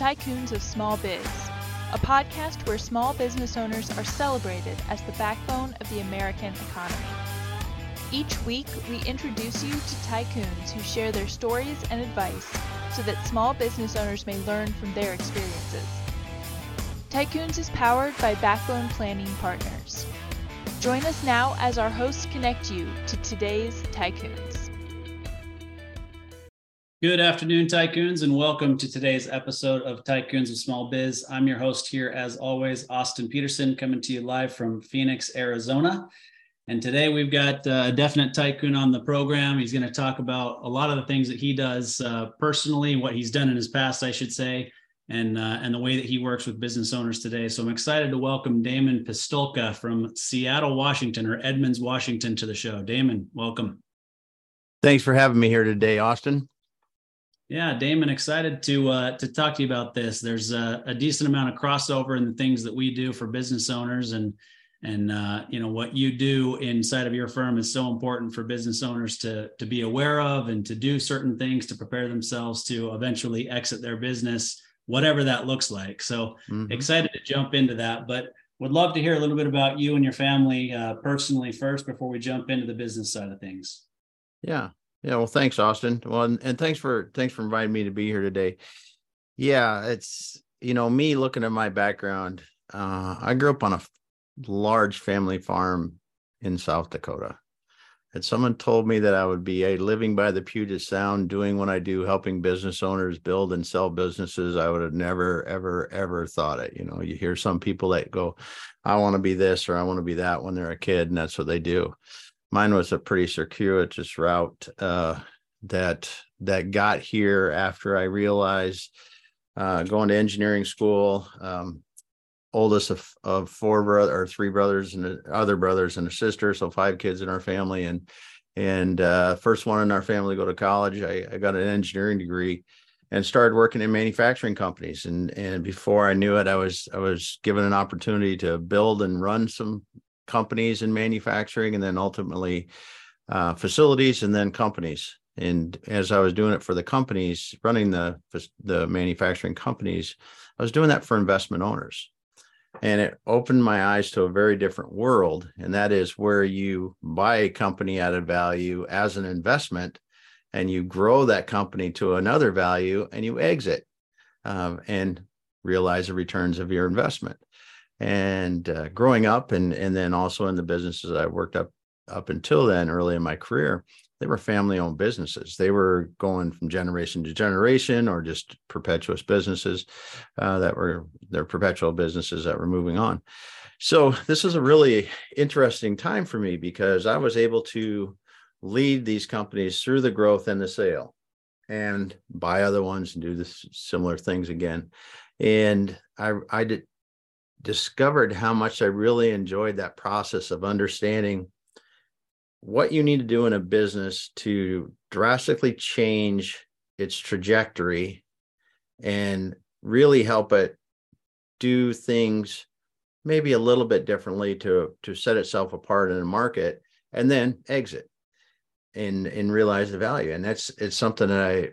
Tycoons of Small Biz, a podcast where small business owners are celebrated as the backbone of the American economy. Each week, we introduce you to tycoons who share their stories and advice so that small business owners may learn from their experiences. Tycoons is powered by Backbone Planning Partners. Join us now as our hosts connect you to today's tycoons. Good afternoon, tycoons, and welcome to today's episode of Tycoons of Small Biz. I'm your host here, as always, Austin Peterson, coming to you live from Phoenix, Arizona. And today we've got uh, a definite tycoon on the program. He's going to talk about a lot of the things that he does uh, personally, what he's done in his past, I should say, and uh, and the way that he works with business owners today. So I'm excited to welcome Damon Pistulka from Seattle, Washington, or Edmonds, Washington, to the show. Damon, welcome. Thanks for having me here today, Austin. Yeah, Damon, excited to uh, to talk to you about this. There's a, a, decent amount of crossover in the things that we do for business owners, and and uh, you know what you do inside of your firm is so important for business owners to to be aware of and to do certain things to prepare themselves to eventually exit their business, whatever that looks like. So mm-hmm. excited to jump into that, but would love to hear a little bit about you and your family uh, personally first before we jump into the business side of things. Yeah, yeah, well, thanks, Austin. Well, and, and thanks for thanks for inviting me to be here today. Yeah, it's you know me looking at my background. Uh, I grew up on a large family farm in South Dakota. And someone told me that I would be a living by the Puget Sound, doing what I do, helping business owners build and sell businesses. I would have never, ever, ever thought it. You know, you hear some people that go, I want to be this or I want to be that when they're a kid, and that's what they do mine was a pretty circuitous route uh, that that got here after I realized uh, going to engineering school. Um, oldest of, of four brother or three brothers and other brothers and a sister, so five kids in our family. And and uh, first one in our family to go to college. I, I got an engineering degree and started working in manufacturing companies. And and before I knew it, I was I was given an opportunity to build and run some companies in manufacturing and then ultimately uh, facilities and then companies. And as i was doing it for the companies running the the manufacturing companies i was doing that for investment owners. And it opened my eyes to a very different world and that is where you buy a company at a value as an investment and you grow that company to another value and you exit um, and realize the returns of your investment and uh, growing up and and then also in the businesses I worked up up until then early in my career they were family owned businesses. They were going from generation to generation or just perpetuous businesses uh, that were their perpetual businesses that were moving on. So this is a really interesting time for me because i was able to lead these companies through the growth and the sale and buy other ones and do the similar things again. And i i did discovered how much I really enjoyed that process of understanding what you need to do in a business to drastically change its trajectory and really help it do things maybe a little bit differently to to set itself apart in the market and then exit and and realize the value. And that's it's something that i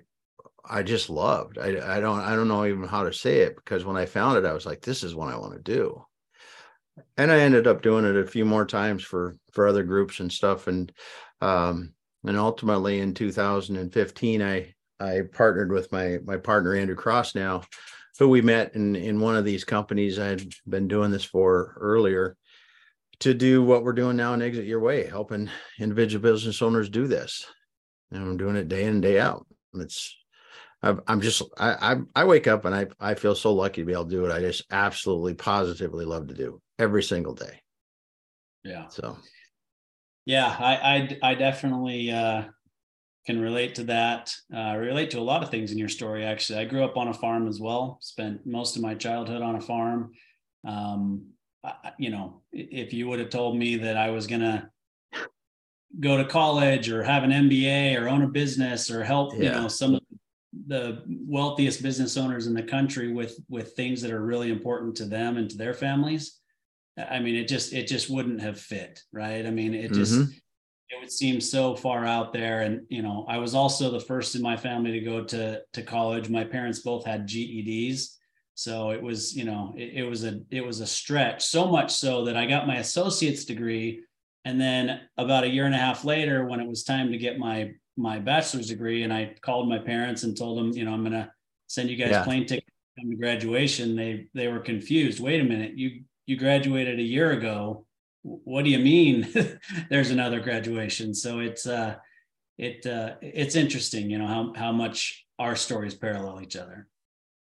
I just loved. I, I don't I don't know even how to say it because when I found it, I was like, this is what I want to do. And I ended up doing it a few more times for for other groups and stuff. And um and ultimately in 2015, I I partnered with my my partner Andrew Cross now, who we met in in one of these companies I had been doing this for earlier to do what we're doing now and exit your way, helping individual business owners do this. And I'm doing it day in and day out. It's I'm just I, I I wake up and I I feel so lucky to be able to do what I just absolutely positively love to do every single day. Yeah. So. Yeah, I I, I definitely uh, can relate to that. Uh, relate to a lot of things in your story. Actually, I grew up on a farm as well. Spent most of my childhood on a farm. Um, I, you know, if you would have told me that I was gonna go to college or have an MBA or own a business or help, yeah. you know, some of the wealthiest business owners in the country with with things that are really important to them and to their families i mean it just it just wouldn't have fit right? I mean it just mm-hmm. it would seem so far out there. And you know i was also the first in my family to go to to college. My parents both had ged's So it was, you know, it, it was a it was a stretch. So much so that I got my associate's degree, and then about a year and a half later, when it was time to get my my bachelor's degree, and I called my parents and told them, you know, I'm gonna send you guys yeah. plane ticket come to graduation. They they were confused. Wait a minute, you you graduated a year ago. What do you mean? There's another graduation. So it's uh it uh it's interesting, you know, how how much our stories parallel each other.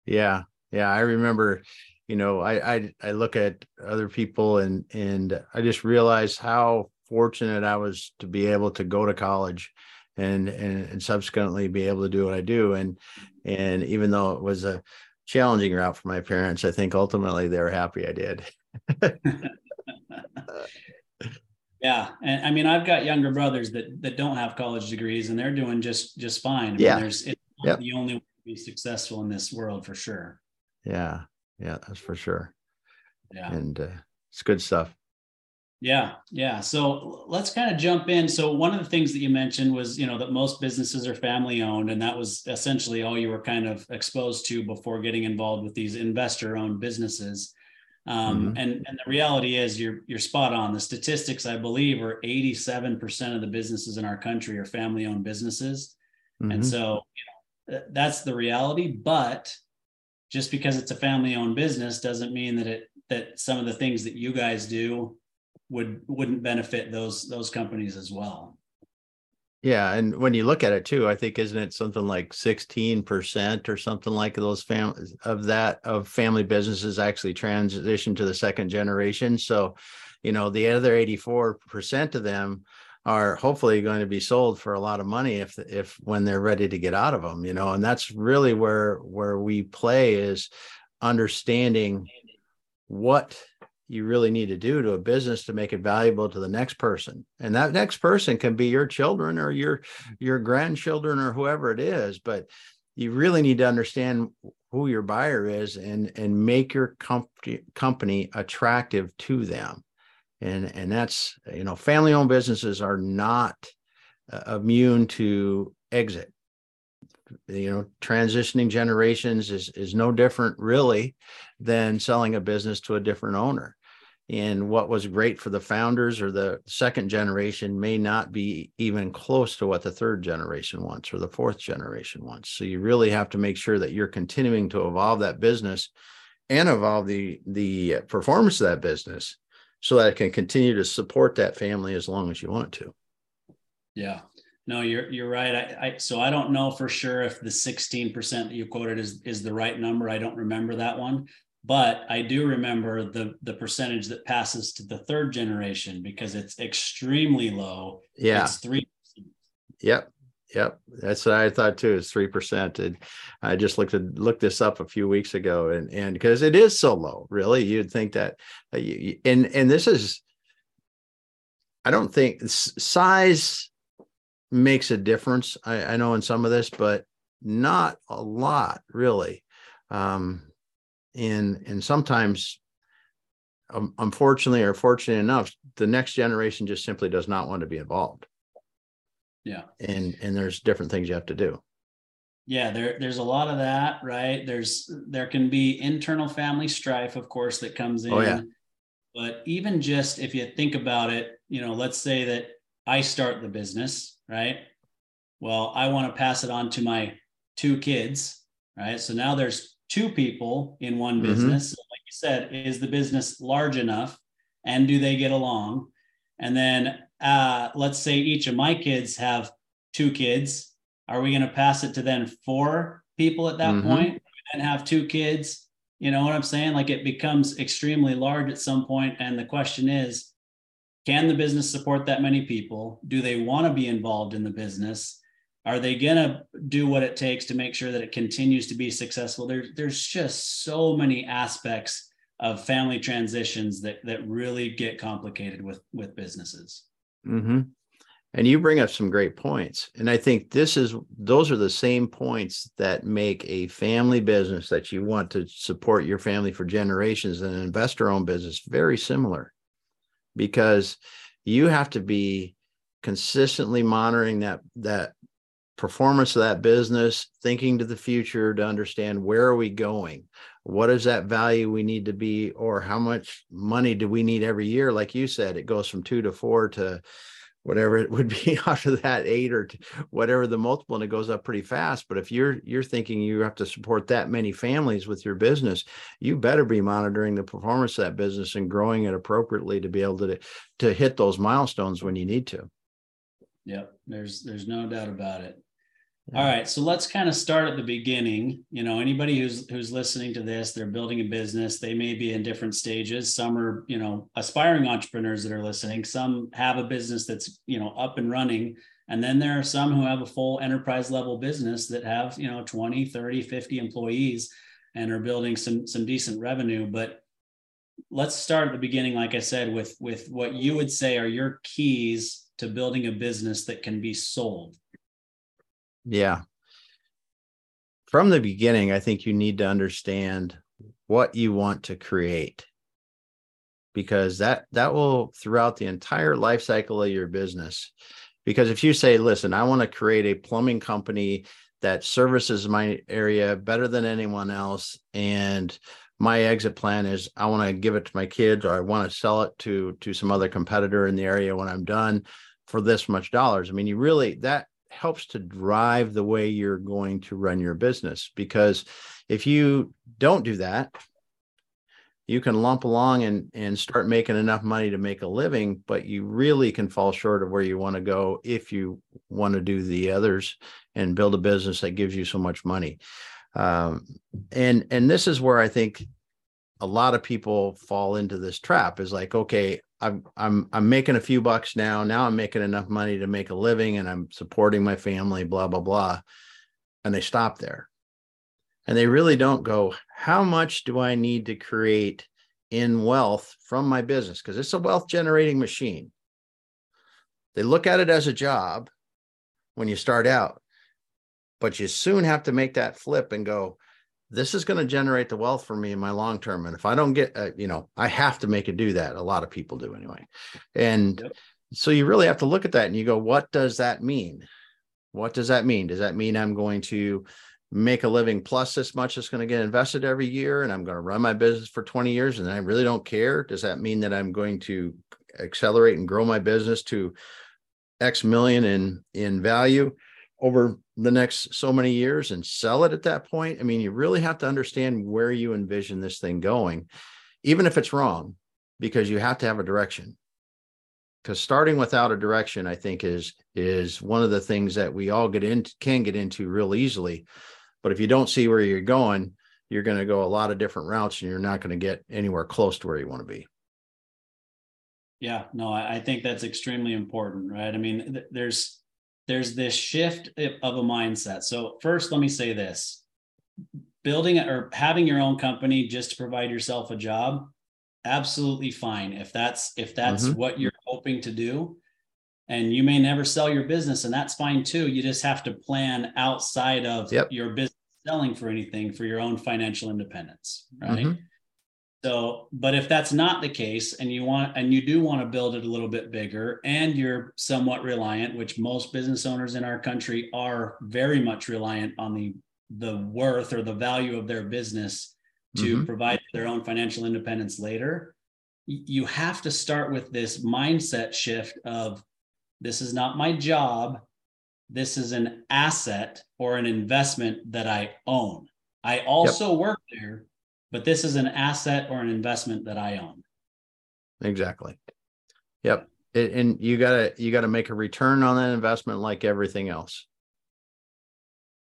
Yeah, yeah i remember you know I, I i look at other people and and i just realize how fortunate i was to be able to go to college and and, and subsequently be able to do what i do. And and even though it was a challenging route for my parents i think ultimately they were happy i did. Yeah and i mean i've got younger brothers that that don't have college degrees and they're doing just just fine. I yeah. mean, there's it's yep. the only way to be successful in this world for sure. Yeah yeah that's for sure. Yeah. And uh, it's good stuff yeah yeah. So let's kind of jump in. So one of the things that you mentioned was you know that most businesses are family owned and that was essentially all you were kind of exposed to before getting involved with these investor owned businesses. Um, mm-hmm. and and the reality is you're you're spot on. The statistics i believe are 87% of the businesses in our country are family owned businesses mm-hmm. and so you know that's the reality but just because it's a family owned business doesn't mean that it that some of the things that you guys do would wouldn't benefit those those companies as well. Yeah and when you look at it too i think isn't it something like 16% or something like those families of that of family businesses actually transition to the second generation? So you know the other 84% of them are hopefully going to be sold for a lot of money if if when they're ready to get out of them you know? And that's really where where we play is understanding what you really need to do to a business to make it valuable to the next person. And that next person can be your children or your your grandchildren or whoever it is but you really need to understand who your buyer is and and make your company company attractive to them. And and that's you know family owned businesses are not uh, immune to exit. You know transitioning generations is is no different really than selling a business to a different owner and what was great for the founders or the second generation may not be even close to what the third generation wants or the fourth generation wants so you really have to make sure that you're continuing to evolve that business and evolve the the performance of that business so that it can continue to support that family as long as you want it to. Yeah. No, you're you're right. I, I so I don't know for sure if the 16% that you quoted is is the right number. I don't remember that one, but I do remember the the percentage that passes to the third generation because it's extremely low. Yeah. It's three. Yep. Yep, that's what I thought too. Is three percent, and I just looked at looked this up a few weeks ago, and and because it is so low, really, you'd think that, uh, you, and and this is, I don't think size makes a difference. I, I know in some of this, but not a lot, really. Um, and and sometimes, um, unfortunately or fortunate enough, the next generation just simply does not want to be involved. Yeah. And and there's different things you have to do. Yeah there there's a lot of that right? There's there can be internal family strife of course that comes in oh, yeah. but even just if you think about it you know let's say that i start the business right? Well i want to pass it on to my two kids right? So now there's two people in one mm-hmm. business mm-hmm. like you said is the business large enough and do they get along and then uh, let's say each of my kids have two kids. Are we going to pass it to then four people at that mm-hmm. point and have two kids? You know what I'm saying? Like it becomes extremely large at some point, And the question is, can the business support that many people? Do they want to be involved in the business? Are they going to do what it takes to make sure that it continues to be successful? There, there's just so many aspects of family transitions that that really get complicated with with businesses. Mm-hmm. And you bring up some great points, and I think this is those are the same points that make a family business that you want to support your family for generations and an investor-owned business very similar, because you have to be consistently monitoring that that performance of that business thinking to the future to understand where are we going? What is that value we need to be or how much money do we need every year? Like you said it goes from two to four to whatever it would be after that eight or whatever the multiple and it goes up pretty fast. But if you're you're thinking you have to support that many families with your business you better be monitoring the performance of that business and growing it appropriately to be able to to hit those milestones when you need to. Yep there's there's no doubt about it all right, so let's kind of start at the beginning. You know, anybody who's who's listening to this, they're building a business. They may be in different stages. Some are, you know, aspiring entrepreneurs that are listening. Some have a business that's, you know, up and running. And then there are some who have a full enterprise level business that have, you know, 20, 30, 50 employees and are building some some decent revenue, but let's start at the beginning like I said with with what you would say are your keys to building a business that can be sold yeah. From the beginning, I think you need to understand what you want to create because that that will throughout the entire life cycle of your business because if you say listen i want to create a plumbing company that services my area better than anyone else and my exit plan is i want to give it to my kids or i want to sell it to to some other competitor in the area when i'm done for this much dollars i mean you really that helps to drive the way you're going to run your business because if you don't do that you can lump along and and start making enough money to make a living but you really can fall short of where you want to go if you want to do the others and build a business that gives you so much money. Um, and and this is where i think a lot of people fall into this trap is like okay I'm I'm I'm making a few bucks now. Now I'm making enough money to make a living and I'm supporting my family, blah, blah, blah. And they stop there. And they really don't go, how much do I need to create in wealth from my business? Because it's a wealth generating machine. They look at it as a job when you start out, but you soon have to make that flip and go, this is going to generate the wealth for me in my long term and if i don't get uh, you know i have to make it do that. A lot of people do anyway. And yep. so you really have to look at that and you go what does that mean? What does that mean? Does that mean i'm going to make a living plus this much that's going to get invested every year and i'm going to run my business for 20 years and i really don't care? Does that mean that i'm going to accelerate and grow my business to x million in in value over the next so many years and sell it at that point. I mean, you really have to understand where you envision this thing going, even if it's wrong, because you have to have a direction. Because starting without a direction, I think, is is one of the things that we all get in can get into real easily. But if you don't see where you're going, you're going to go a lot of different routes and you're not going to get anywhere close to where you want to be. Yeah, no, I think that's extremely important, right? I mean, there's there's this shift of a mindset. So first, let me say this: building or having your own company just to provide yourself a job, absolutely fine. If that's if that's mm-hmm. what you're hoping to do, and you may never sell your business, and that's fine too. You just have to plan outside of yep. your business selling for anything for your own financial independence, right? Mm-hmm. So, but if that's not the case and you want and you do want to build it a little bit bigger and you're somewhat reliant, which most business owners in our country are very much reliant on the the worth or the value of their business to mm-hmm. provide their own financial independence later, you have to start with this mindset shift of this is not my job, this is an asset or an investment that I own. I also yep. work there, but this is an asset or an investment that I own. Exactly. Yep. It, and you gotta you gotta make a return on that investment like everything else.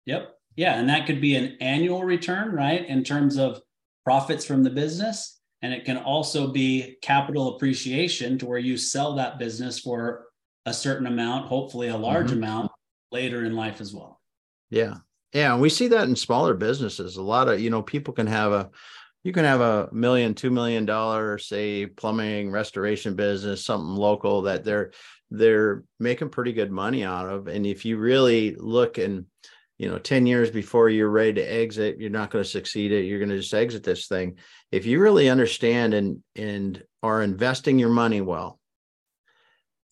Yep. Yeah, and that could be an annual return, right? In terms of profits from the business, and it can also be capital appreciation to where you sell that business for a certain amount, hopefully a large mm-hmm. amount later in life as well. Yeah. Yeah, and we see that in smaller businesses. A lot of, you know, people can have a you can have a million, two million dollar, say, plumbing restoration business, something local that they're they're making pretty good money out of. And if you really look and you know 10 years before you're ready to exit you're not going to succeed it you're going to just exit this thing if you really understand and and are investing your money well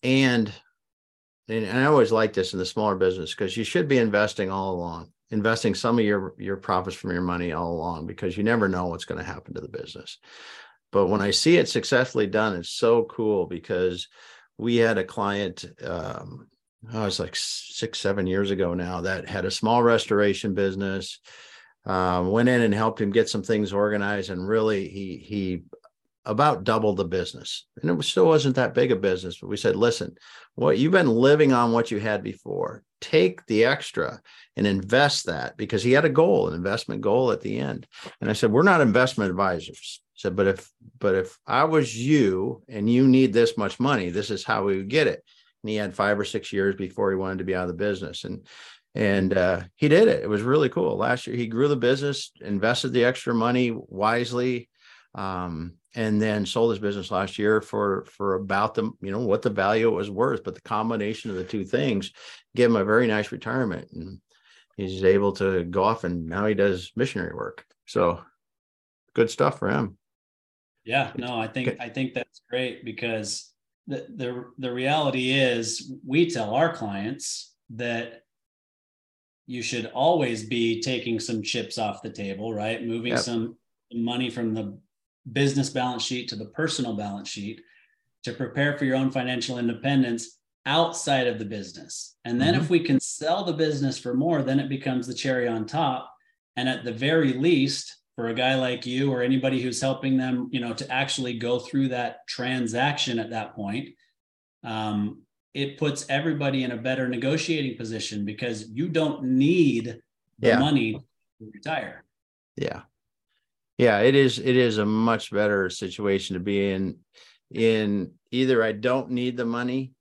and and, I always like this in the smaller business because you should be investing all along investing some of your your profits from your money all along because you never know what's going to happen to the business. But when I see it successfully done, it's so cool because we had a client um, oh, it was like six, seven years ago now that had a small restoration business. Um, went in and helped him get some things organized, and really he he about double the business. And it still wasn't that big a business, but we said, listen, what you've been living on what you had before, take the extra and invest that because he had a goal, an investment goal at the end. And I said, we're not investment advisors. I said, but if but if I was you and you need this much money, this is how we would get it. And he had five or six years before he wanted to be out of the business. And and uh, he did it. It was really cool. Last year, he grew the business, invested the extra money wisely, um, and then sold his business last year for for about the you know what the value it was worth but the combination of the two things gave him a very nice retirement and he's able to go off and now he does missionary work. So good stuff for him. Yeah no i think i think that's great because the the, the reality is we tell our clients that you should always be taking some chips off the table right? Moving yep. some money from the business balance sheet to the personal balance sheet to prepare for your own financial independence outside of the business. And then mm-hmm. if we can sell the business for more, then it becomes the cherry on top. And at the very least, for a guy like you or anybody who's helping them, you know, to actually go through that transaction at that point, um, it puts everybody in a better negotiating position because you don't need the yeah. money to retire. Yeah yeah it is it is a much better situation to be in in either i don't need the money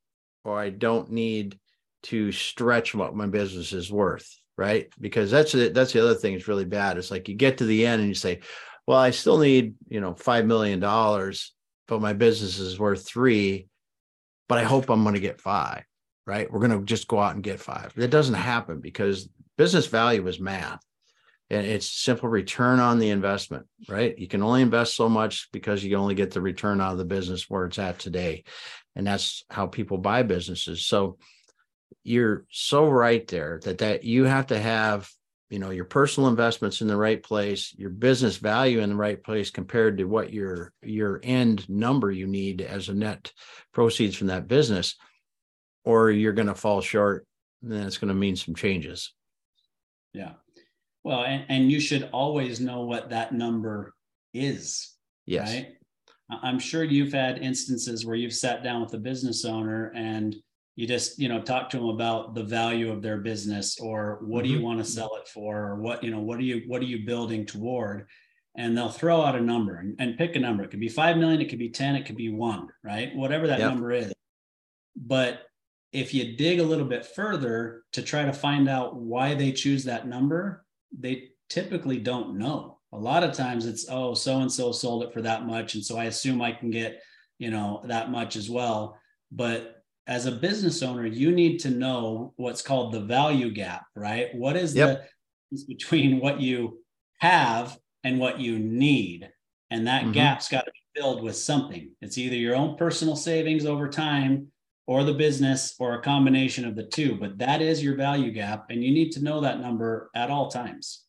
or i don't need to stretch what my business is worth right? Because that's it that's the other thing that's really bad. It's like you get to the end and you say well i still need you know five million dollars but my business is worth three but i hope i'm going to get five right? We're going to just go out and get five. That doesn't happen because business value is math and it's simple return on the investment right? You can only invest so much because you only get the return out of the business where it's at today and that's how people buy businesses. So you're so right there that that you have to have you know your personal investments in the right place your business value in the right place compared to what your your end number you need as a net proceeds from that business or you're going to fall short and then it's going to mean some changes. Yeah well, and, and you should always know what that number is. Yes. Right. I'm sure you've had instances where you've sat down with a business owner and you just, you know, talk to them about the value of their business or what mm-hmm. do you mm-hmm. want to sell it for or what, you know, what are you what are you building toward? And they'll throw out a number and, and pick a number. It could be five million, it could be 10, it could be one, right? Whatever that yep. number is. But if you dig a little bit further to try to find out why they choose that number, they typically don't know. A lot of times it's, oh, so and so sold it for that much. And so I assume I can get, you know, that much as well. But as a business owner, you need to know what's called the value gap, right? What is yep. the difference between what you have and what you need? And that mm-hmm. gap's got to be filled with something. It's either your own personal savings over time or the business or a combination of the two but that is your value gap and you need to know that number at all times.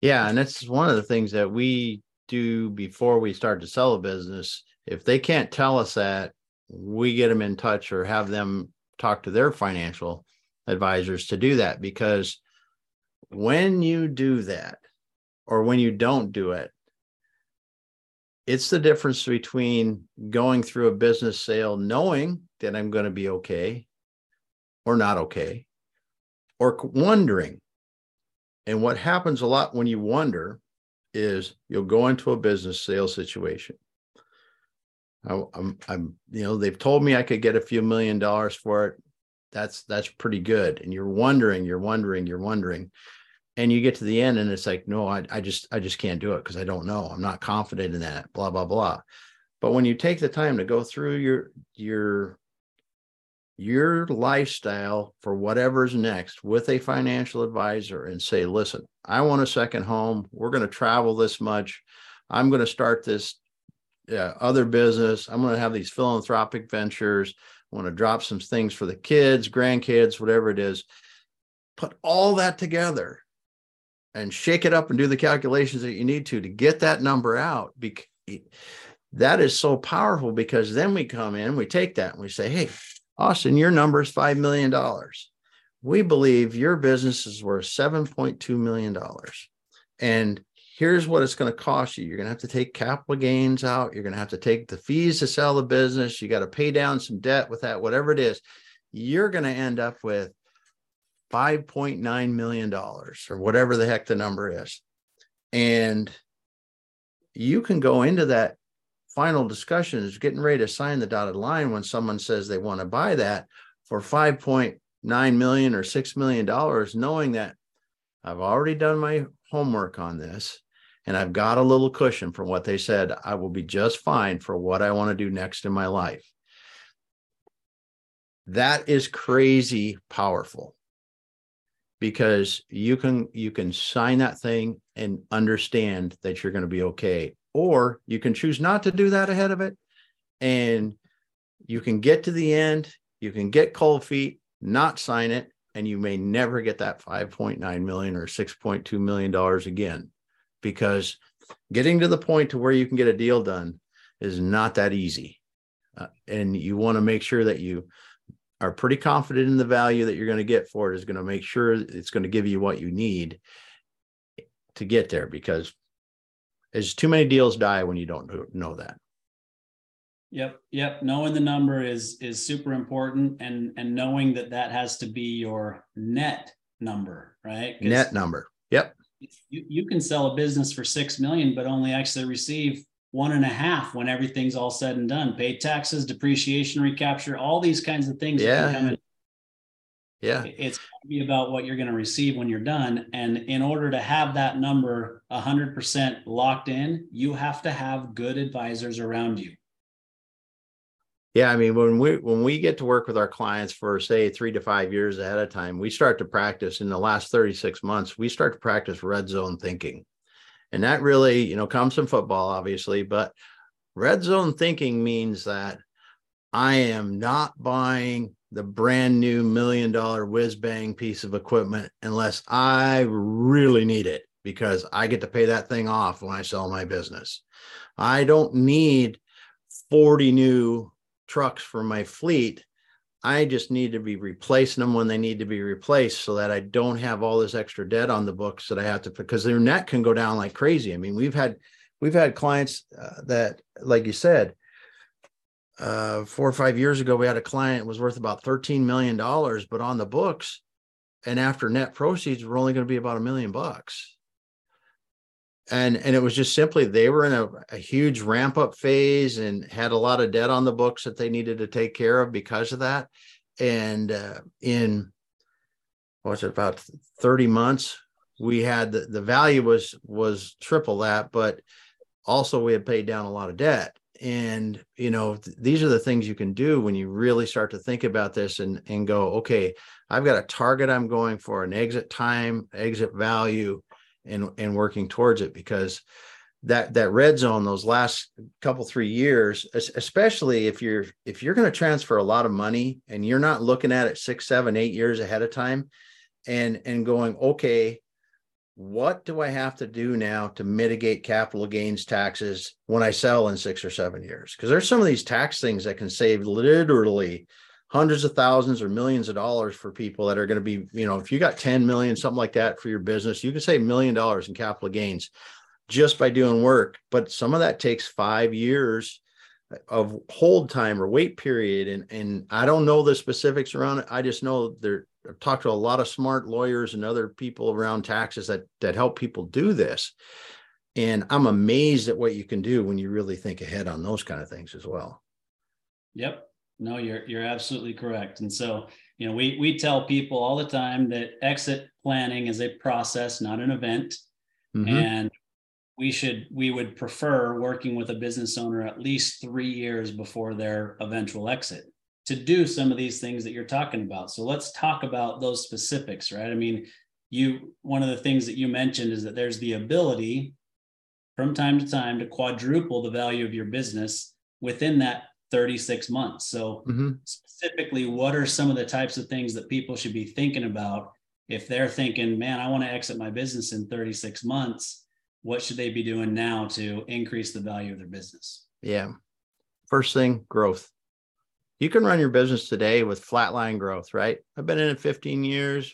Yeah and that's one of the things that we do before we start to sell a business. If they can't tell us that we get them in touch or have them talk to their financial advisors to do that because when you do that or when you don't do it it's the difference between going through a business sale knowing that I'm going to be okay or not okay, or wondering. And what happens a lot when you wonder is you'll go into a business sales situation. I, I'm, I'm, you know, they've told me I could get a few million dollars for it. That's that's pretty good. And you're wondering, you're wondering, you're wondering, and you get to the end, and it's like, no, I, I just, I just can't do it because I don't know. I'm not confident in that. Blah blah blah. But when you take the time to go through your your your lifestyle for whatever's next with a financial advisor and say, listen, I want a second home. We're going to travel this much. I'm going to start this uh, other business. I'm going to have these philanthropic ventures. I want to drop some things for the kids, grandkids, whatever it is. put all that together and shake it up and do the calculations that you need to to get that number out because that is so powerful because then we come in we take that and we say hey austin your number is $5 million we believe your business is worth $7.2 million and here's what it's going to cost you. You're going to have to take capital gains out. You're going to have to take the fees to sell the business. You got to pay down some debt with that whatever it is. You're going to end up with $5.9 million or whatever the heck the number is. And you can go into that final discussion is getting ready to sign the dotted line when someone says they want to buy that for 5.9 million or 6 million dollars knowing that I've already done my homework on this and I've got a little cushion from what they said I will be just fine for what I want to do next in my life. That is crazy powerful because you can you can sign that thing and understand that you're going to be okay. Or you can choose not to do that ahead of it and you can get to the end you can get cold feet not sign it and you may never get that 5.9 million or 6.2 million dollars again because getting to the point to where you can get a deal done is not that easy. Uh, and you want to make sure that you are pretty confident in the value that you're going to get for it is going to make sure it's going to give you what you need to get there because there's too many deals die when you don't know that. Yep yep. Knowing the number is is super important and and knowing that that has to be your net number right? Net number. Yep. You, you can sell a business for six million but only actually receive one and a half when everything's all said and done. Pay taxes, depreciation, recapture, all these kinds of things. Yeah. Yeah. It's going to be about what you're going to receive when you're done. And in order to have that number 100% locked in, you have to have good advisors around you. Yeah, I mean when we when we get to work with our clients for say 3 to 5 years ahead of time, we start to practice in the last 36 months, we start to practice red zone thinking. And that really, you know, comes from football, obviously, but red zone thinking means that I am not buying the brand new million dollar whiz bang piece of equipment unless I really need it because I get to pay that thing off when I sell my business. I don't need 40 new trucks for my fleet I just need to be replacing them when they need to be replaced so that I don't have all this extra debt on the books that I have to because their net can go down like crazy. I mean, we've had we've had clients uh, that like you said uh, 4 or 5 years ago we had a client was worth about 13 million dollars but on the books and after net proceeds we're only going to be about a million bucks and and it was just simply they were in a, a, huge ramp up phase and had a lot of debt on the books that they needed to take care of because of that. And uh, in what's it about 30 months we had the, the value was was triple that but also we had paid down a lot of debt. And you know th- these are the things you can do when you really start to think about this and and go okay i've got a target i'm going for an exit time exit value and and working towards it because that that red zone those last couple three years especially if you're if you're going to transfer a lot of money and you're not looking at it six seven eight years ahead of time and and going okay what do i have to do now to mitigate capital gains taxes when i sell in six or seven years? Because there's some of these tax things that can save literally hundreds of thousands or millions of dollars for people that are going to be, you know, if you got 10 million, something like that for your business, you can save million dollars in capital gains just by doing work. But some of that takes five years of hold time or wait period. And, and I don't know the specifics around it. I just know there I've talked to a lot of smart lawyers and other people around taxes that that help people do this. And I'm amazed at what you can do when you really think ahead on those kind of things as well. Yep. No, you're you're absolutely correct. And so, you know, we we tell people all the time that exit planning is a process, not an event. Mm-hmm. And we should we would prefer working with a business owner at least 3 years before their eventual exit to do some of these things that you're talking about. So let's talk about those specifics, right? I mean, you one of the things that you mentioned is that there's the ability from time to time to quadruple the value of your business within that 36 months. So, mm-hmm. specifically, what are some of the types of things that people should be thinking about if they're thinking, man, I want to exit my business in 36 months, what should they be doing now to increase the value of their business? Yeah. First thing, growth. You can run your business today with flatline growth, right? I've been in it 15 years.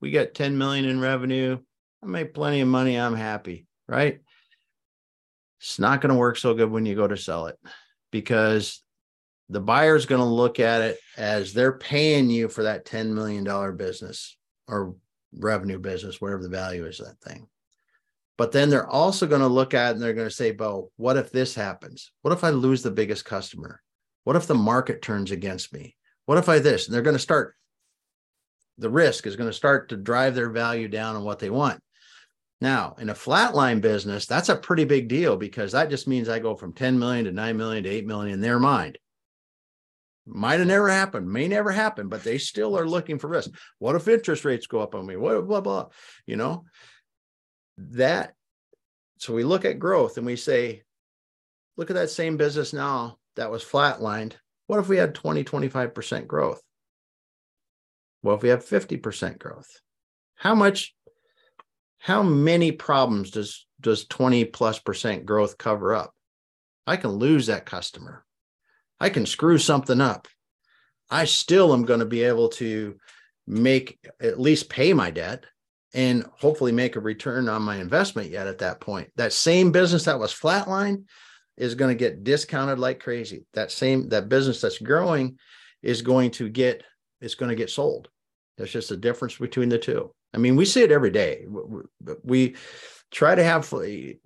We got 10 million in revenue. I make plenty of money. I'm happy, right? It's not going to work so good when you go to sell it because the buyer is going to look at it as they're paying you for that $10 million business or revenue business, whatever the value is that thing. But then they're also going to look at and they're going to say, Bo, what if this happens? What if I lose the biggest customer? What if the market turns against me? What if I this? And they're going to start, the risk is going to start to drive their value down on what they want. Now, in a flatline business, that's a pretty big deal because that just means I go from 10 million to 9 million to 8 million in their mind. Might have never happened, may never happen, but they still are looking for risk. What if interest rates go up on me? What blah blah, you know? That so we look at growth and we say, look at that same business now that was flatlined. What if we had 20, 25% growth? What if we have 50% growth? How much, how many problems does does 20 plus percent growth cover up? I can lose that customer. I can screw something up. I still am going to be able to make at least pay my debt and hopefully make a return on my investment yet at that point. That same business that was flatline is going to get discounted like crazy. That same that business that's growing is going to get it's going to get sold. There's just a difference between the two. I mean, we see it every day. We try to have we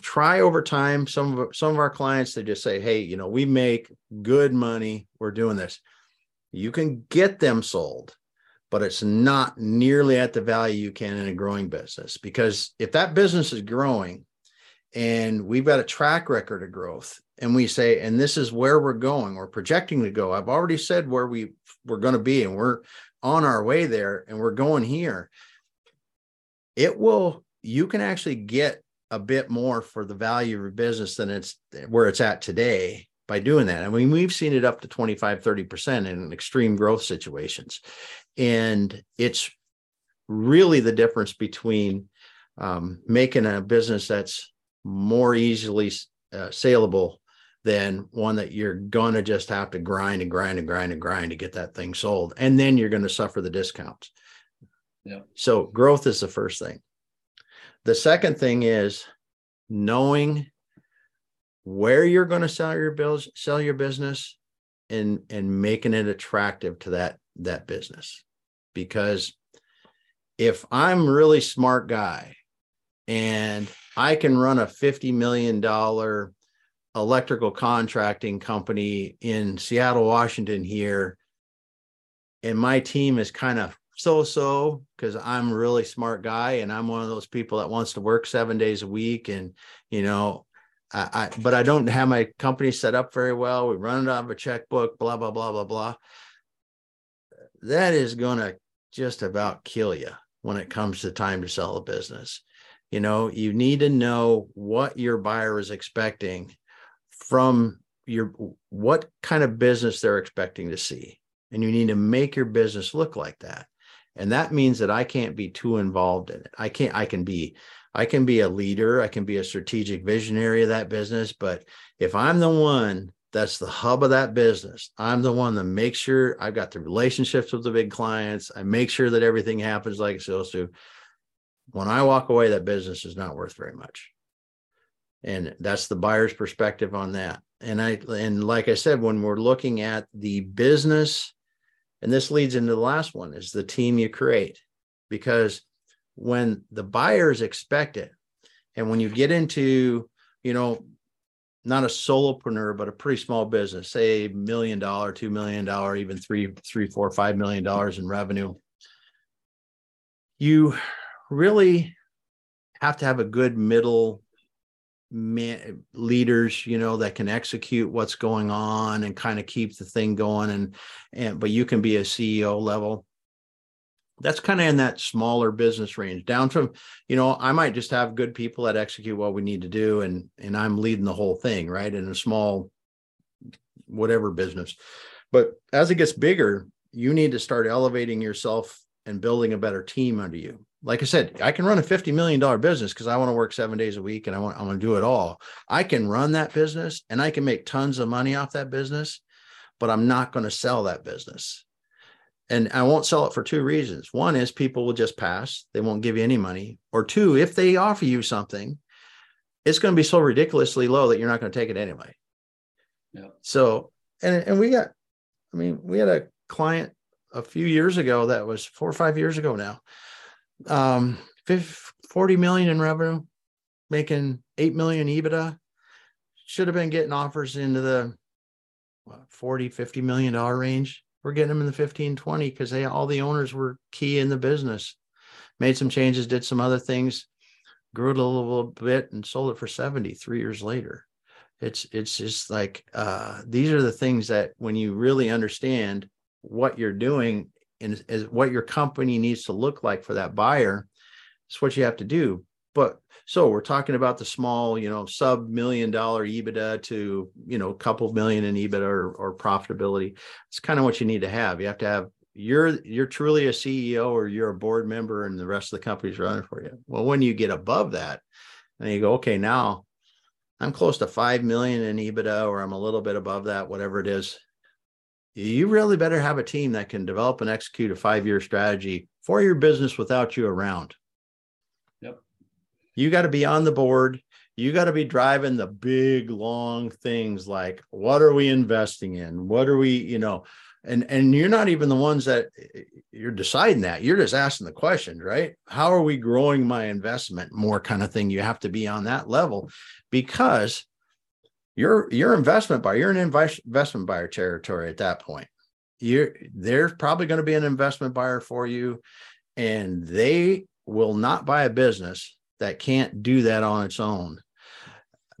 try over time. Some of some of our clients they just say hey you know we make good money. We're doing this. You can get them sold but it's not nearly at the value you can in a growing business because if that business is growing and we've got a track record of growth and we say and this is where we're going we're projecting to go i've already said where we we're going to be and we're on our way there and we're going here it will you can actually get a bit more for the value of your business than it's where it's at today by doing that. I mean, we've seen it up to 25, 30% in extreme growth situations. And it's really the difference between um, making a business that's more easily uh, saleable than one that you're going to just have to grind and grind and grind and grind to get that thing sold. And then you're going to suffer the discounts. Yeah. So growth is the first thing. The second thing is knowing where you're going to sell your bills, sell your business and and making it attractive to that that business. Because if I'm really smart guy and I can run a 50 million dollar electrical contracting company in Seattle, Washington here and my team is kind of so so because I'm a really smart guy and I'm one of those people that wants to work seven days a week. And, you know, I, I but I don't have my company set up very well. We run it out of a checkbook, blah, blah, blah, blah, blah. That is going to just about kill you when it comes to time to sell a business. You know, you need to know what your buyer is expecting from your what kind of business they're expecting to see. And you need to make your business look like that. And that means that i can't be too involved in it. I can't i can be i can be a leader. I can be a strategic visionary of that business. But if i'm the one that's the hub of that business i'm the one that makes sure i've got the relationships with the big clients. I make sure that everything happens like it's supposed to. When i walk away that business is not worth very much and that's the buyer's perspective on that and i and like i said when we're looking at the business and this leads into the last one is the team you create. Because when the buyers expect it, and when you get into, you know, not a solopreneur, but a pretty small business, say million dollar, two million dollar, even three, three, four, five million dollars in revenue, you really have to have a good middle man, leaders you know that can execute what's going on and kind of keep the thing going and and but you can be a ceo level that's kind of in that smaller business range down from you know i might just have good people that execute what we need to do and and i'm leading the whole thing right in a small whatever business but as it gets bigger you need to start elevating yourself and building a better team under you. Like I said, I can run a $50 million business because I want to work seven days a week and I want, I want to do it all. I can run that business and I can make tons of money off that business, but I'm not going to sell that business. And I won't sell it for two reasons. One is people will just pass, they won't give you any money. Or two, if they offer you something, it's going to be so ridiculously low that you're not going to take it anyway. Yeah. So, and, and we got, I mean, we had a client a few years ago that was four or five years ago now um 40 million in revenue making 8 million ebitda. Should have been getting offers into the what, 40 50 million dollar range. We're getting them in the 15 20 because they all the owners were key in the business. Made some changes did some other things grew it a little bit and sold it for 70 three years later. It's it's just like uh, these are the things that when you really understand what you're doing and is what your company needs to look like for that buyer it's what you have to do. But so we're talking about the small you know sub million dollar ebitda to you know a couple million in ebitda or, or profitability. It's kind of what you need to have. You have to have you're you're truly a ceo or you're a board member and the rest of the company's running for you. Well when you get above that and you go okay now i'm close to 5 million in ebitda or i'm a little bit above that whatever it is you really better have a team that can develop and execute a five year strategy for your business without you around. Yep. You got to be on the board. You got to be driving the big, long things like what are we investing in? What are we, you know, and and you're not even the ones that you're deciding that you're just asking the questions right how are we growing my investment more kind of thing you have to be on that level because your your investment buyer, you're an investment buyer territory at that point. You're there's probably going to be an investment buyer for you, and they will not buy a business that can't do that on its own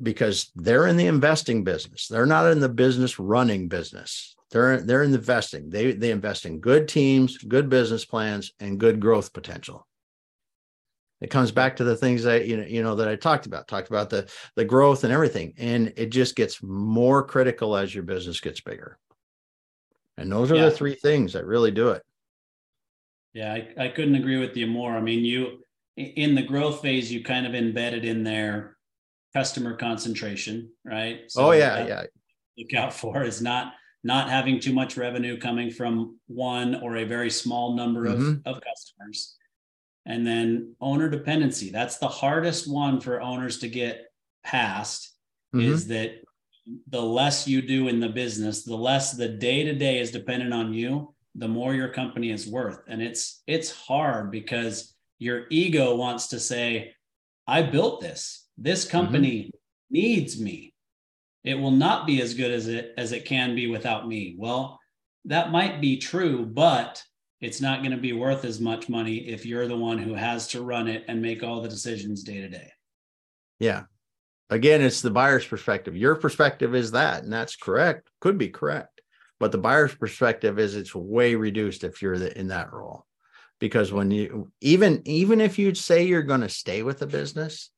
because they're in the investing business. They're not in the business running business. They're they're investing. They they invest in good teams, good business plans, and good growth potential it comes back to the things that you know you know that i talked about talked about the the growth and everything and it just gets more critical as your business gets bigger. And those are yeah. the three things that really do it. Yeah I, I couldn't agree with you more. I mean you in the growth phase you kind of embedded in there customer concentration right? So oh yeah yeah. look out for is not not having too much revenue coming from one or a very small number of, mm-hmm. of customers and then owner dependency. That's the hardest one for owners to get past mm-hmm. is that the less you do in the business, the less the day to day is dependent on you, the more your company is worth. And it's it's hard because your ego wants to say, I built this. This company mm-hmm. needs me. It will not be as good as it as it can be without me. Well, that might be true, but it's not going to be worth as much money if you're the one who has to run it and make all the decisions day to day. Yeah. Again, it's the buyer's perspective. Your perspective is that, and that's correct, could be correct. But the buyer's perspective is it's way reduced if you're the, in that role. Because when you even even if you say you're going to stay with the business,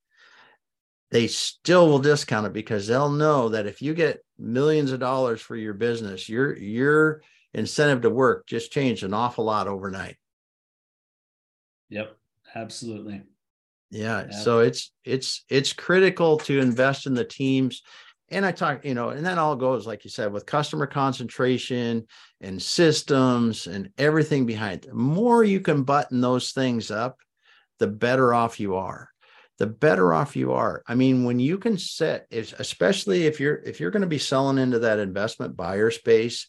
they still will discount it because they'll know that if you get millions of dollars for your business, you're you're incentive to work just changed an awful lot overnight. Yep, absolutely. Yeah, so it's it's it's critical to invest in the teams. And I talk, you know, and that all goes, like you said, with customer concentration and systems and everything behind. The more you can button those things up, the better off you are the better off you are. I mean, when you can set, especially if you're if you're going to be selling into that investment buyer space,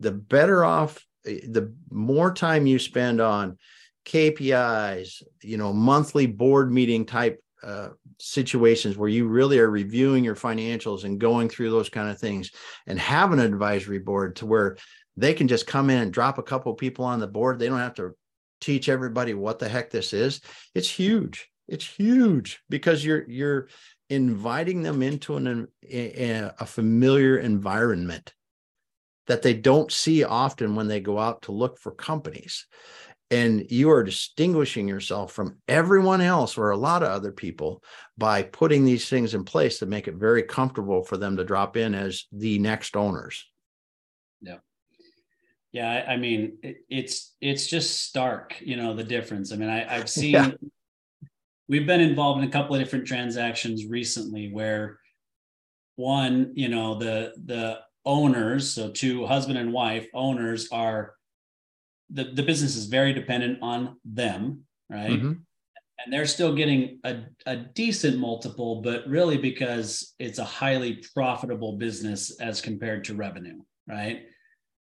the better off eh, the more time you spend on KPIs, you know, monthly board meeting type uh, situations where you really are reviewing your financials and going through those kind of things and have an advisory board to where they can just come in and drop a couple people on the board. They don't have to teach everybody what the heck this is. It's huge. It's huge because you're you're inviting them into an a, a familiar environment that they don't see often when they go out to look for companies. And you are distinguishing yourself from everyone else or a lot of other people by putting these things in place that make it very comfortable for them to drop in as the next owners. Yeah. Yeah, I, I mean, it, it's it's just stark, you know, the difference. I mean, I, I've seen Yeah. we've been involved in a couple of different transactions recently where one, you know, the the owners, so two husband and wife owners are the, the business is very dependent on them, right? Mhm. and they're still getting a, a decent multiple, but really because it's a highly profitable business as compared to revenue, right?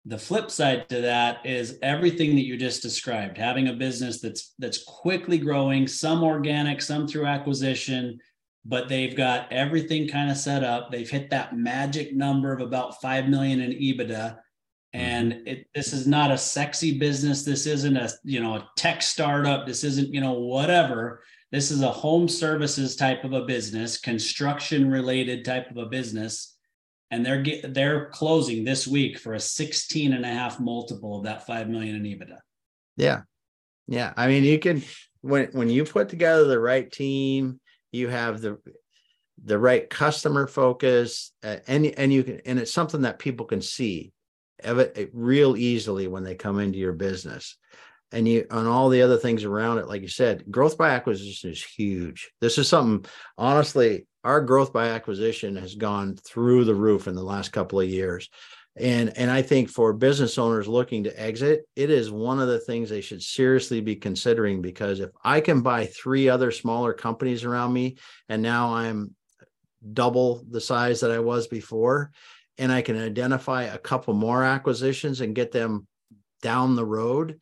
The flip side to that is everything that you just described, having a business that's that's quickly growing, some organic, some through acquisition, but they've got everything kind of set up. They've hit that magic number of about 5 million in EBITDA. Mm-hmm. And it this is not a sexy business. This isn't a you know a tech startup. This isn't you know whatever. This is a home services type of a business construction related type of a business. And they're get, they're closing this week for a 16 and a half multiple of that 5 million in ebitda. Yeah. Yeah. I mean, you can when when you put together the right team, you have the the right customer focus, uh, and and you can and it's something that people can see it, it real easily when they come into your business. And you on all the other things around it, like you said, growth by acquisition is huge. This is something honestly, our growth by acquisition has gone through the roof in the last couple of years and and i think for business owners looking to exit it is one of the things they should seriously be considering because if i can buy three other smaller companies around me and now i'm double the size that i was before and i can identify a couple more acquisitions and get them down the road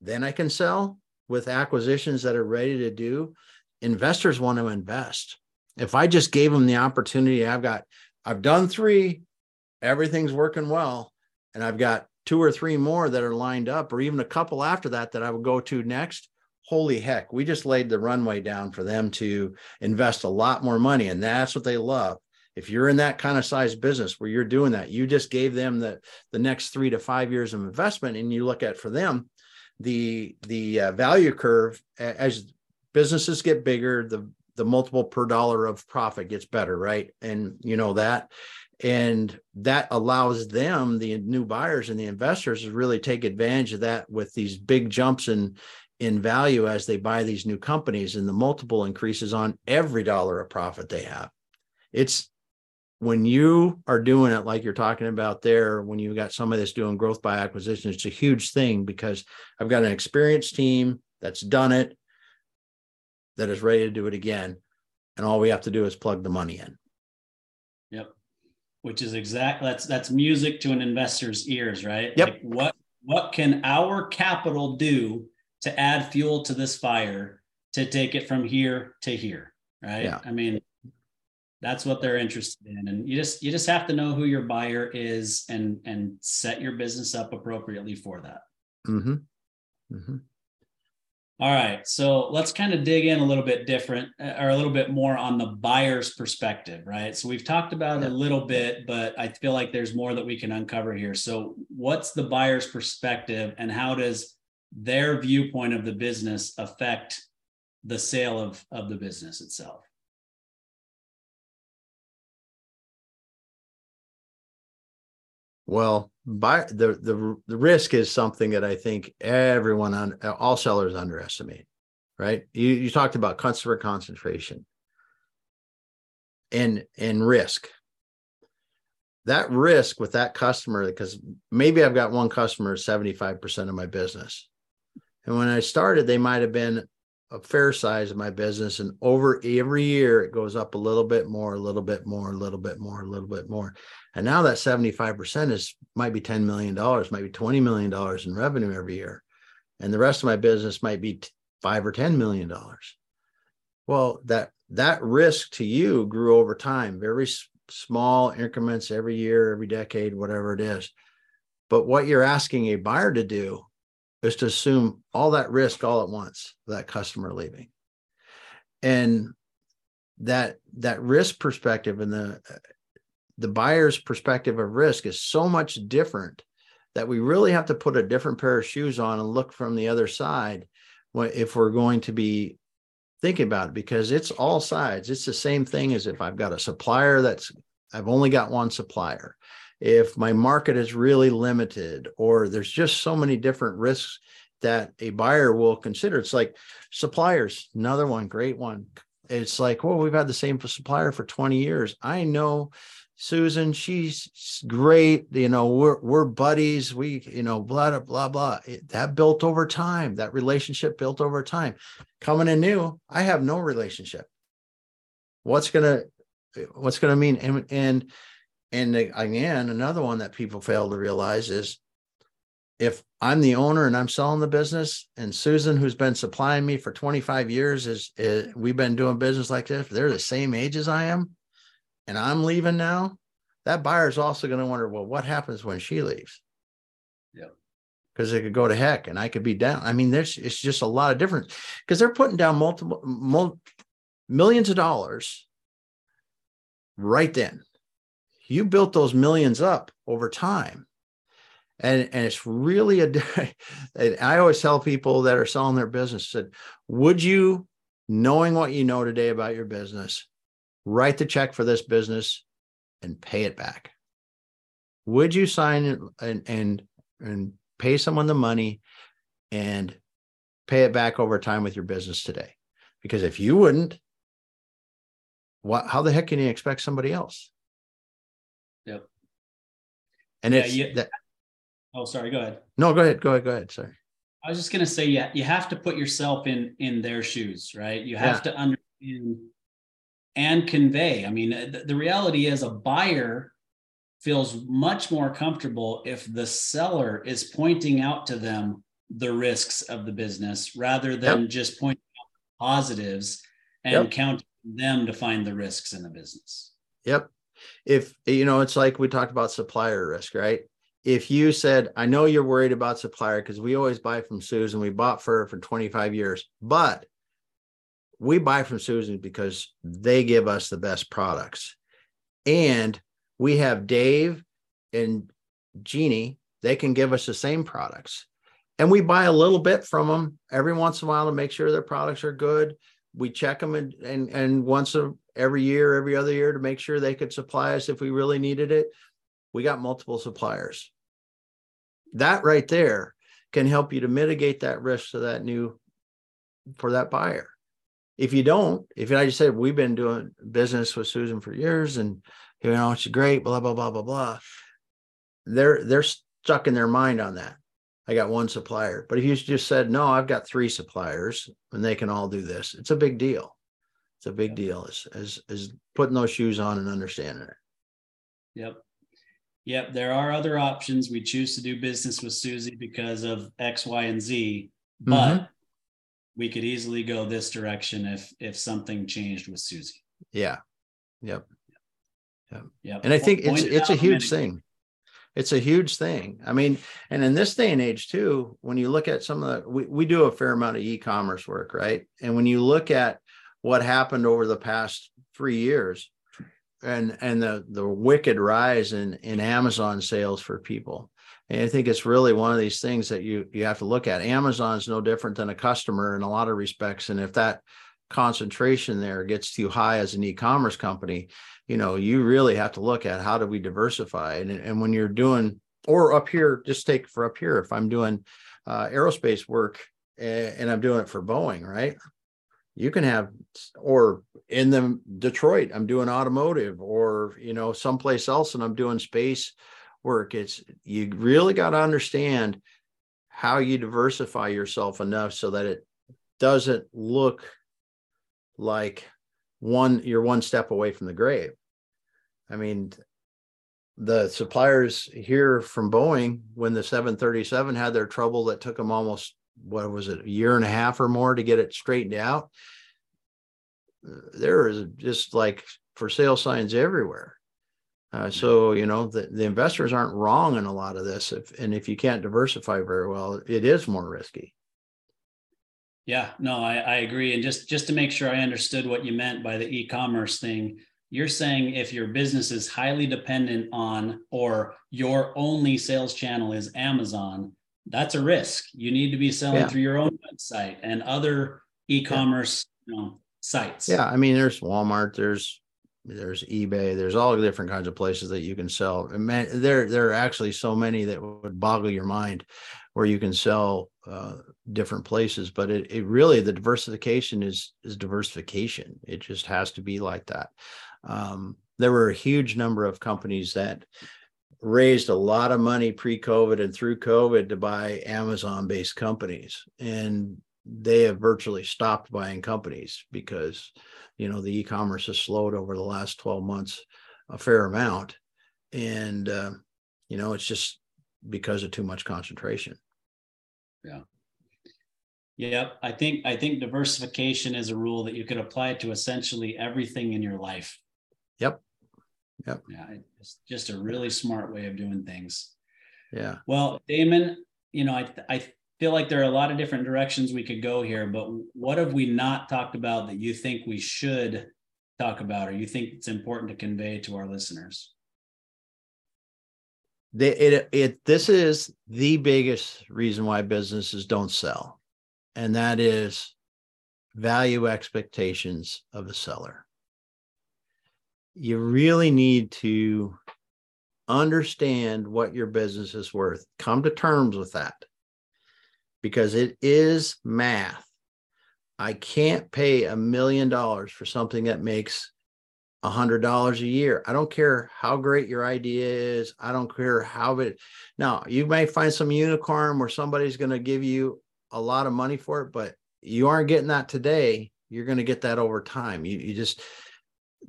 then i can sell with acquisitions that are ready to do. Investors want to invest. If i just gave them the opportunity i've got i've done three everything's working well. And i've got two or three more that are lined up or even a couple after that that i would go to next. Holy heck we just laid the runway down for them to invest a lot more money. And that's what they love. If you're in that kind of size business where you're doing that you just gave them the the next three to five years of investment and you look at for them the the uh, value curve as businesses get bigger the the multiple per dollar of profit gets better right? And you know that and that allows them the new buyers and the investors to really take advantage of that with these big jumps in in value as they buy these new companies and the multiple increases on every dollar of profit they have. It's when you are doing it like you're talking about there when you've got somebody that's doing growth by acquisition it's a huge thing because i've got an experienced team that's done it that is ready to do it again and all we have to do is plug the money in. Yep which is exact that's that's music to an investor's ears right? Yep. like what what can our capital do to add fuel to this fire to take it from here to here right? Yeah. i mean that's what they're interested in. And you just you just have to know who your buyer is and and set your business up appropriately for that. Hmm hmm all right so let's kind of dig in a little bit different uh, or a little bit more on the buyer's perspective right? So we've talked about it Yeah. a little bit but i feel like there's more that we can uncover here. So what's the buyer's perspective and how does their viewpoint of the business affect the sale of of the business itself Well, the the the risk is something that I think everyone on all sellers underestimate, right? You you talked about customer concentration and and risk. That risk with that customer, because maybe I've got one customer 75% of my business. And when I started, they might have been a fair size of my business. And over every year, it goes up a little bit more, a little bit more, a little bit more, a little bit more. And now that 75% is might be $10 million, might be $20 million in revenue every year. And the rest of my business might be t- five or $10 million. Well, that that risk to you grew over time, very s- small increments every year, every decade, whatever it is. But what you're asking a buyer to do is to assume all that risk all at once, that customer leaving. And that that risk perspective and the the buyer's perspective of risk is so much different that we really have to put a different pair of shoes on and look from the other side if we're going to be thinking about it because it's all sides it's the same thing as if i've got a supplier that's I've only got one supplier, if my market is really limited, or there's just so many different risks that a buyer will consider. It's like suppliers, another one, great one. It's like, well, we've had the same supplier for 20 years. I know Susan, she's great. You know, we're we're buddies. We, you know, blah blah blah. It, that built over time. That relationship built over time. Coming in new, I have no relationship. What's gonna what's gonna mean? And and and again, another one that people fail to realize is if I'm the owner and I'm selling the business, and Susan, who's been supplying me for 25 years, is, is we've been doing business like this. They're the same age as I am and I'm leaving now, that buyer is also going to wonder, well, what happens when she leaves? Yeah. Because it could go to heck and I could be down. I mean, there's it's just a lot of difference because they're putting down multiple mul- millions of dollars right then. You built those millions up over time. And, and it's really a I always tell people that are selling their business said, would you, knowing what you know today about your business, write the check for this business and pay it back? Would you sign and and and pay someone the money and pay it back over time with your business today? Because if you wouldn't, what how the heck can you expect somebody else? Yep. And yeah, it's you, that, oh sorry, go ahead. No, go ahead, go ahead, go ahead. Sorry. I was just gonna say, yeah, you have to put yourself in in their shoes, right? You have yeah. to understand and convey. I mean, the, the reality is a buyer feels much more comfortable if the seller is pointing out to them the risks of the business rather than yep. just pointing out positives and yep. counting them to find the risks in the business. Yep. If you know, it's like we talked about supplier risk, right? If you said, I know you're worried about supplier because we always buy from Susan, we bought for for 25 years, but we buy from Susan because they give us the best products. And we have Dave and Jeannie, they can give us the same products. And we buy a little bit from them every once in a while to make sure their products are good. We check them and and, and once a, every year, every other year to make sure they could supply us if we really needed it. We got multiple suppliers. That right there can help you to mitigate that risk to that new for that buyer if you don't, if I just said we've been doing business with Susan for years and you know she's great, blah blah blah blah blah, they're they're stuck in their mind on that. I got one supplier, but if you just said no, I've got three suppliers and they can all do this, it's a big deal. It's a big deal Is as as putting those shoes on and understanding it. Yep. Yep. There are other options. We choose to do business with Susie because of X, Y, and Z, but mm-hmm we could easily go this direction if if something changed with Susie. Yeah. Yep. Yep. yep. And I think it's it's a huge thing. It's a huge thing. I mean, and in this day and age too, when you look at some of the we, we do a fair amount of e-commerce work, right? And when you look at what happened over the past three years and and the the wicked rise in in Amazon sales for people and I think it's really one of these things that you you have to look at. Amazon's no different than a customer in a lot of respects. And if that concentration there gets too high as an e-commerce company, you know, you really have to look at how do we diversify. And, and when you're doing, or up here, just take for up here, if I'm doing uh, aerospace work and I'm doing it for Boeing, right? You can have, or in the Detroit, I'm doing automotive, or you know, someplace else, and I'm doing space work. It's you really got to understand how you diversify yourself enough so that it doesn't look like one you're one step away from the grave. I mean, the suppliers here from Boeing, when the 737 had their trouble that took them almost what was it, a year and a half or more to get it straightened out. There is just like for sale signs everywhere. Uh, so you know the, the investors aren't wrong in a lot of this if, and if you can't diversify very well it is more risky yeah no I, I agree and just just to make sure i understood what you meant by the e-commerce thing you're saying if your business is highly dependent on or your only sales channel is amazon that's a risk you need to be selling yeah. through your own website and other e-commerce yeah. you know sites yeah i mean there's walmart there's there's eBay, there's all different kinds of places that you can sell. And man, there there are actually so many that would boggle your mind where you can sell uh, different places. But it, it really the diversification is is diversification. It just has to be like that. Um, there were a huge number of companies that raised a lot of money pre-COVID and through COVID to buy Amazon-based companies, and they have virtually stopped buying companies because you know the e-commerce has slowed over the last 12 months a fair amount. And uh, you know it's just because of too much concentration. Yeah. Yeah i think i think diversification is a rule that you could apply to essentially everything in your life. Yep yep yeah it's just a really smart way of doing things yeah well damon you know i i feel like there are a lot of different directions we could go here, but what have we not talked about that you think we should talk about or you think it's important to convey to our listeners? The, it, it, this is the biggest reason why businesses don't sell, and that is value expectations of the seller. You really need to understand what your business is worth, come to terms with that because it is math. I can't pay a million dollars for something that makes a hundred dollars a year. I don't care how great your idea is. I don't care how it. Now you may find some unicorn where somebody's going to give you a lot of money for it, but you aren't getting that today. You're going to get that over time. You, you just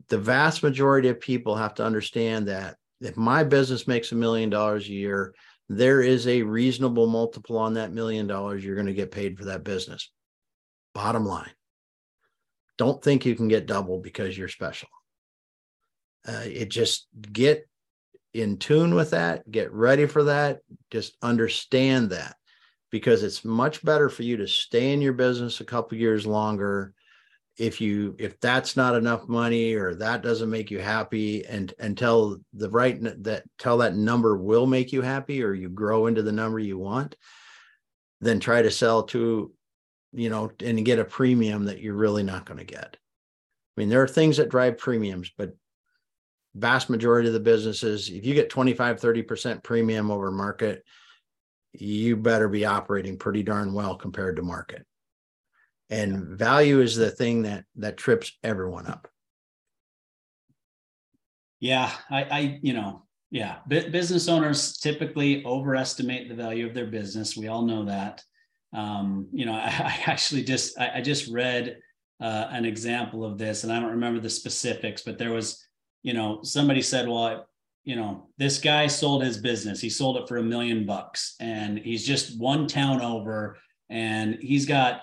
the vast majority of people have to understand that if my business makes a million dollars a year, there is a reasonable multiple on that million dollars you're going to get paid for that business. Bottom line. Don't think you can get double because you're special. Uh, it just get in tune with that, get ready for that, just understand that because it's much better for you to stay in your business a couple years longer if you if that's not enough money or that doesn't make you happy and until the right that tell that number will make you happy or you grow into the number you want then try to sell to you know and get a premium that you're really not going to get. I mean there are things that drive premiums but vast majority of the businesses if you get 25 30% premium over market you better be operating pretty darn well compared to market and value is the thing that that trips everyone up. Yeah i i you know yeah B- business owners typically overestimate the value of their business. We all know that. Um, you know I, I actually just I, I just read uh, an example of this and i don't remember the specifics but there was you know somebody said well you know this guy sold his business. He sold it for a million bucks and he's just one town over and he's got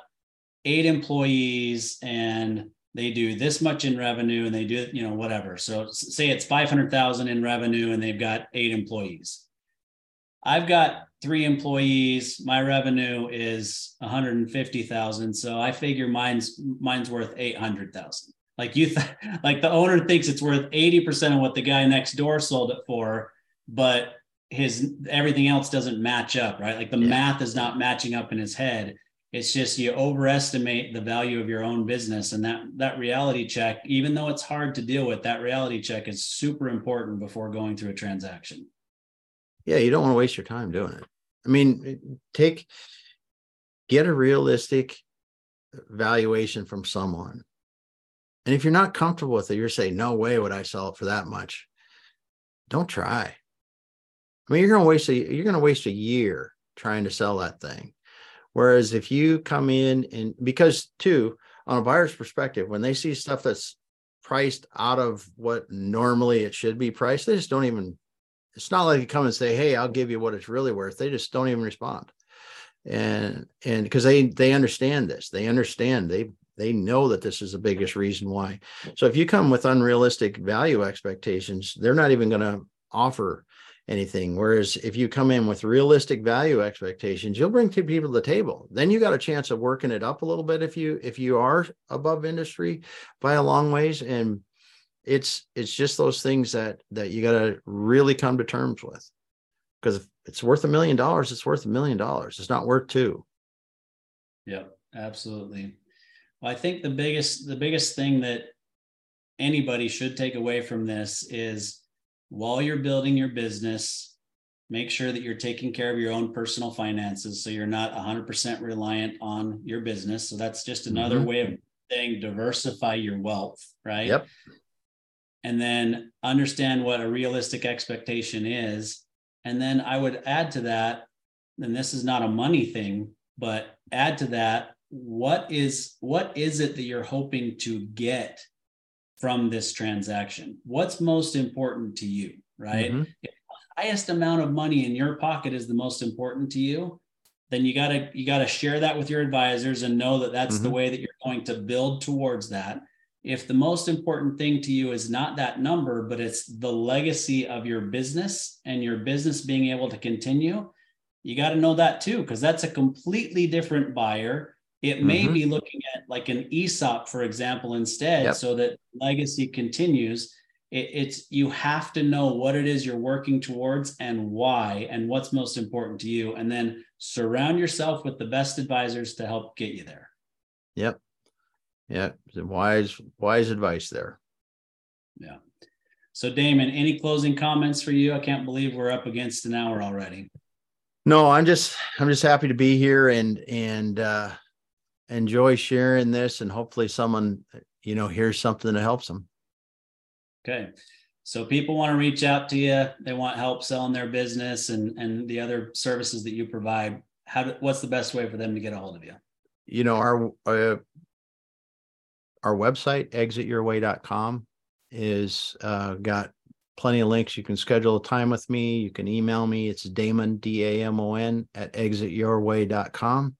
eight employees and they do this much in revenue and they do you know whatever. So say it's 500000 in revenue and they've got eight employees. I've got three employees. My revenue is 150000 so i figure mine's mine's worth 800000 like you th- like the owner thinks it's worth 80% of what the guy next door sold it for but his everything else doesn't match up right? Like the yeah. math is not matching up in his head it's just you overestimate the value of your own business and that that reality check even though it's hard to deal with that reality check is super important before going through a transaction. Yeah you don't want to waste your time doing it. I mean take get a realistic valuation from someone. And if you're not comfortable with it you're saying no way would i sell it for that much. Don't try. I mean you're going to waste a you're going to waste a year trying to sell that thing Whereas if you come in and because too, on a buyer's perspective, when they see stuff that's priced out of what normally it should be priced, they just don't even, it's not like you come and say, Hey, I'll give you what it's really worth. They just don't even respond. And, and because they, they understand this, they understand, they, they know that this is the biggest reason why. So if you come with unrealistic value expectations, they're not even going to offer anything. Whereas if you come in with realistic value expectations, you'll bring two people to the table. Then you got a chance of working it up a little bit if you if you are above industry by a long ways. And it's it's just those things that that you got to really come to terms with. Because if it's worth a million dollars, it's worth a million dollars. It's not worth two. Yep, absolutely. Well, I think the biggest the biggest thing that anybody should take away from this is while you're building your business, make sure that you're taking care of your own personal finances so you're not 100% reliant on your business. So that's just another mm-hmm. way of saying diversify your wealth, right? Yep. And then understand what a realistic expectation is. And then I would add to that, and this is not a money thing, but add to that what is what is it that you're hoping to get from this transaction what's most important to you right mm-hmm. if the highest amount of money in your pocket is the most important to you then you got to you got to share that with your advisors and know that that's mm-hmm. the way that you're going to build towards that if the most important thing to you is not that number but it's the legacy of your business and your business being able to continue you got to know that too because that's a completely different buyer it may mm-hmm. be looking at like an ESOP, for example, instead, yep. so that legacy continues. It, it's you have to know what it is you're working towards and why, and what's most important to you, and then surround yourself with the best advisors to help get you there. Yep. Yeah. Wise, wise advice there. Yeah. So, Damon, any closing comments for you? I can't believe we're up against an hour already. No, I'm just I'm just happy to be here and and uh enjoy sharing this and hopefully someone you know hears something that helps them. Okay. So people want to reach out to you they want help selling their business and and the other services that you provide. How do, what's the best way for them to get a hold of you you know our uh, our website exityourway.com is uh, got plenty of links. You can schedule a time with me. You can email me. It's damon d-a-m-o-n at exityourway.com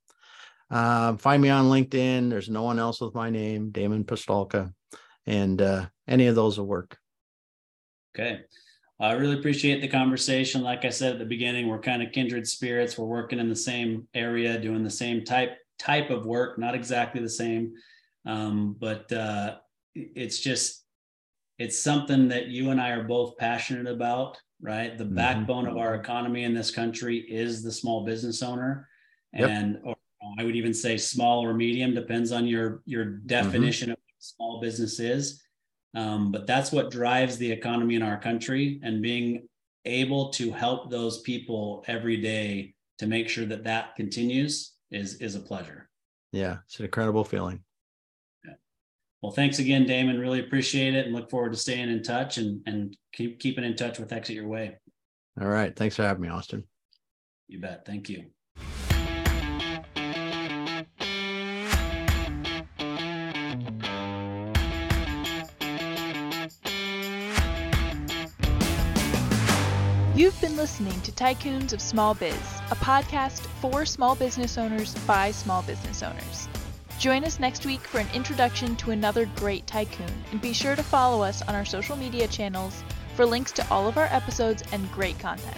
uh, find me on LinkedIn. There's no one else with my name, Damon Pistulka, and uh, any of those will work. Okay. I really appreciate the conversation. Like I said at the beginning, we're kind of kindred spirits. We're working in the same area, doing the same type type of work, not exactly the same, um, but uh, it's just it's something that you and I are both passionate about. Right, the mm-hmm. backbone of our economy in this country is the small business owner, and yep. or I would even say small or medium, depends on your your mm-hmm. definition mm-hmm. of small business is. Um, but that's what drives the economy in our country, and being able to help those people every day to make sure that that continues is is a pleasure. Yeah, it's an incredible feeling. Yeah. Well, thanks again, Damon. Really appreciate it, and look forward to staying in touch and and keep keeping in touch with Exit Your Way. All right, thanks for having me, Austin. You bet. Thank you. You've been listening to Tycoons of Small Biz, a podcast for small business owners by small business owners. Join us next week for an introduction to another great tycoon, and be sure to follow us on our social media channels for links to all of our episodes and great content.